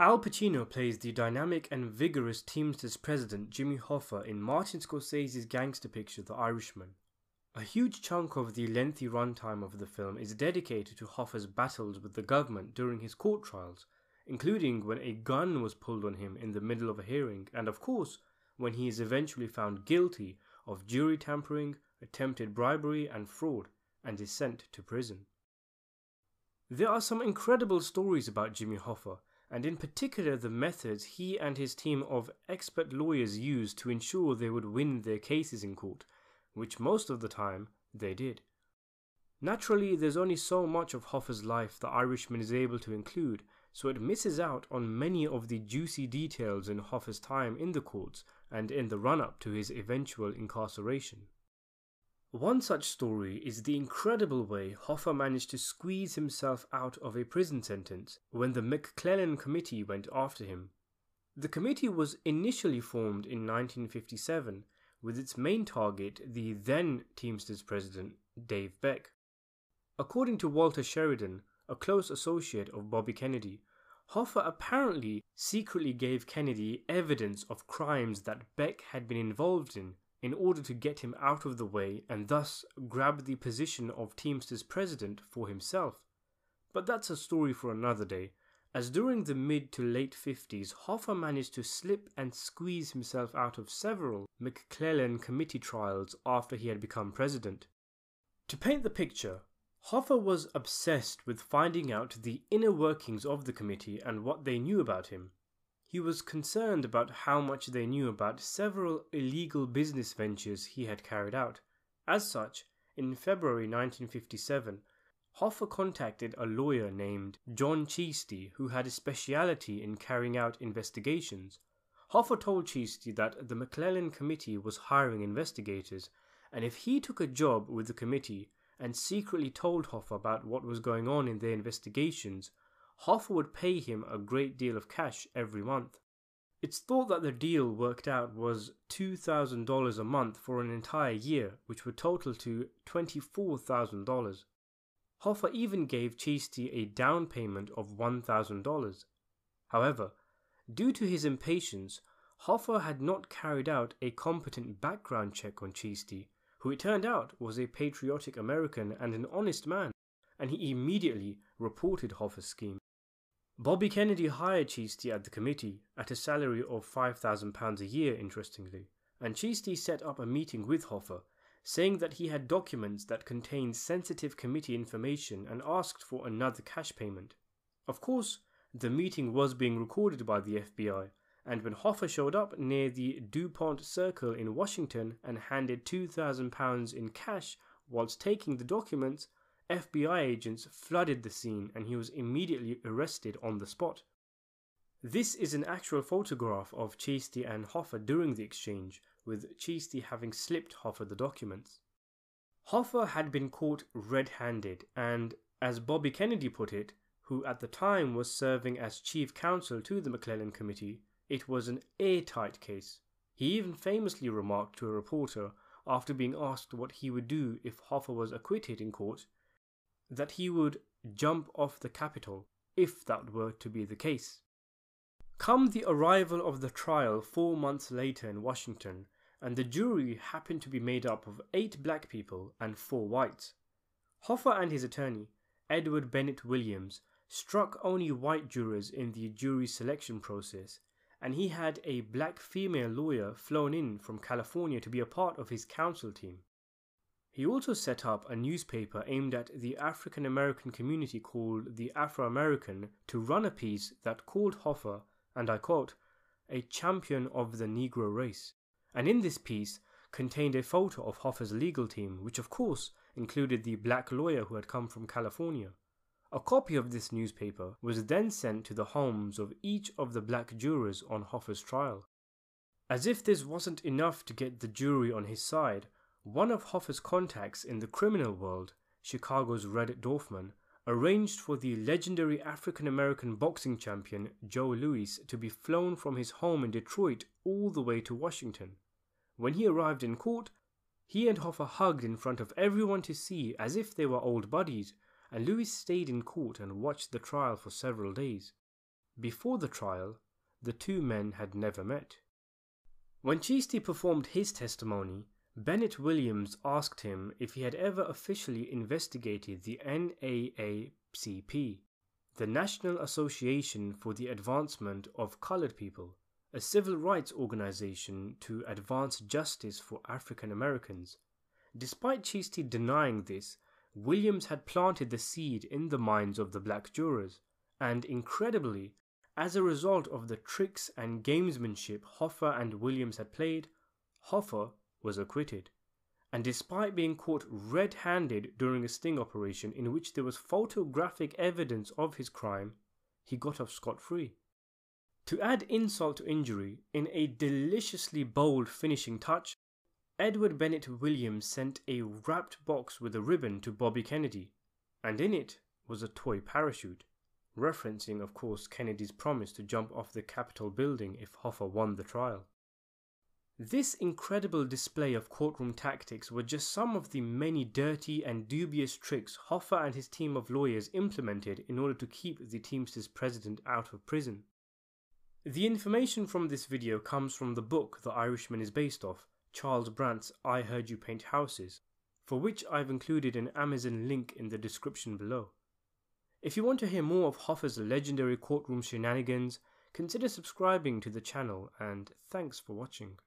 Al Pacino plays the dynamic and vigorous Teamsters president Jimmy Hoffa in Martin Scorsese's gangster picture The Irishman. A huge chunk of the lengthy runtime of the film is dedicated to Hoffa's battles with the government during his court trials, including when a gun was pulled on him in the middle of a hearing, and of course, when he is eventually found guilty of jury tampering, attempted bribery, and fraud, and is sent to prison. There are some incredible stories about Jimmy Hoffa, and in particular the methods he and his team of expert lawyers used to ensure they would win their cases in court, which most of the time they did. Naturally, there's only so much of Hoffa's life the Irishman is able to include, so it misses out on many of the juicy details in Hoffa's time in the courts and in the run up to his eventual incarceration. One such story is the incredible way Hoffa managed to squeeze himself out of a prison sentence when the McClellan Committee went after him. The committee was initially formed in 1957 with its main target the then Teamsters president, Dave Beck. According to Walter Sheridan, a close associate of Bobby Kennedy, Hoffa apparently secretly gave Kennedy evidence of crimes that Beck had been involved in in order to get him out of the way and thus grab the position of Teamsters president for himself. But that's a story for another day, as during the mid to late 50s, Hoffa managed to slip and squeeze himself out of several McClellan committee trials after he had become president. To paint the picture, Hoffa was obsessed with finding out the inner workings of the committee and what they knew about him. He was concerned about how much they knew about several illegal business ventures he had carried out. As such, in February 1957, Hoffa contacted a lawyer named John Cheasty who had a speciality in carrying out investigations. Hoffa told Cheasty that the McClellan Committee was hiring investigators, and if he took a job with the committee and secretly told Hoffa about what was going on in their investigations, Hoffa would pay him a great deal of cash every month. It's thought that the deal worked out was $2,000 a month for an entire year, which would total to $24,000. Hoffa even gave Cheasty a down payment of $1,000. However, due to his impatience, Hoffa had not carried out a competent background check on Cheasty, who it turned out was a patriotic American and an honest man, and he immediately reported Hoffa's scheme. Bobby Kennedy hired Cheasty at the committee at a salary of £5,000 a year, interestingly, and Cheasty set up a meeting with Hoffa, saying that he had documents that contained sensitive committee information and asked for another cash payment. Of course, the meeting was being recorded by the FBI, and when Hoffa showed up near the DuPont Circle in Washington and handed £2,000 in cash whilst taking the documents, FBI agents flooded the scene and he was immediately arrested on the spot. This is an actual photograph of Cheasty and Hoffa during the exchange, with Cheasty having slipped Hoffa the documents. Hoffa had been caught red handed, and, as Bobby Kennedy put it, who at the time was serving as chief counsel to the McClellan Committee, it was an airtight case. He even famously remarked to a reporter after being asked what he would do if Hoffa was acquitted in court that he would jump off the Capitol if that were to be the case. Come the arrival of the trial four months later in Washington, and the jury happened to be made up of eight black people and four whites. Hoffa and his attorney, Edward Bennett Williams, struck only white jurors in the jury selection process, and he had a black female lawyer flown in from California to be a part of his counsel team. He also set up a newspaper aimed at the African American community called The Afro American to run a piece that called Hoffa, and I quote, a champion of the Negro race. And in this piece contained a photo of Hoffa's legal team, which of course included the black lawyer who had come from California. A copy of this newspaper was then sent to the homes of each of the black jurors on Hoffa's trial. As if this wasn't enough to get the jury on his side, one of Hoffa's contacts in the criminal world, Chicago's Red Dorfman, arranged for the legendary African American boxing champion Joe Louis to be flown from his home in Detroit all the way to Washington. When he arrived in court, he and Hoffa hugged in front of everyone to see as if they were old buddies, and Louis stayed in court and watched the trial for several days. before the trial, the two men had never met. When Cheasty performed his testimony, Bennett Williams asked him if he had ever officially investigated the NAACP, the National Association for the Advancement of Colored People, a civil rights organization to advance justice for African Americans. Despite Cheasty denying this, Williams had planted the seed in the minds of the black jurors, and incredibly, as a result of the tricks and gamesmanship Hoffa and Williams had played, Hoffa was acquitted. And despite being caught red handed during a sting operation in which there was photographic evidence of his crime, he got off scot free. To add insult to injury, in a deliciously bold finishing touch, Edward Bennett Williams sent a wrapped box with a ribbon to Bobby Kennedy, and in it was a toy parachute, referencing, of course, Kennedy's promise to jump off the Capitol building if Hoffa won the trial. This incredible display of courtroom tactics were just some of the many dirty and dubious tricks Hoffa and his team of lawyers implemented in order to keep the Teamsters president out of prison. The information from this video comes from the book The Irishman is based off, Charles Brandt's I Heard You Paint Houses, for which I've included an Amazon link in the description below. If you want to hear more of Hoffa's legendary courtroom shenanigans, consider subscribing to the channel and thanks for watching.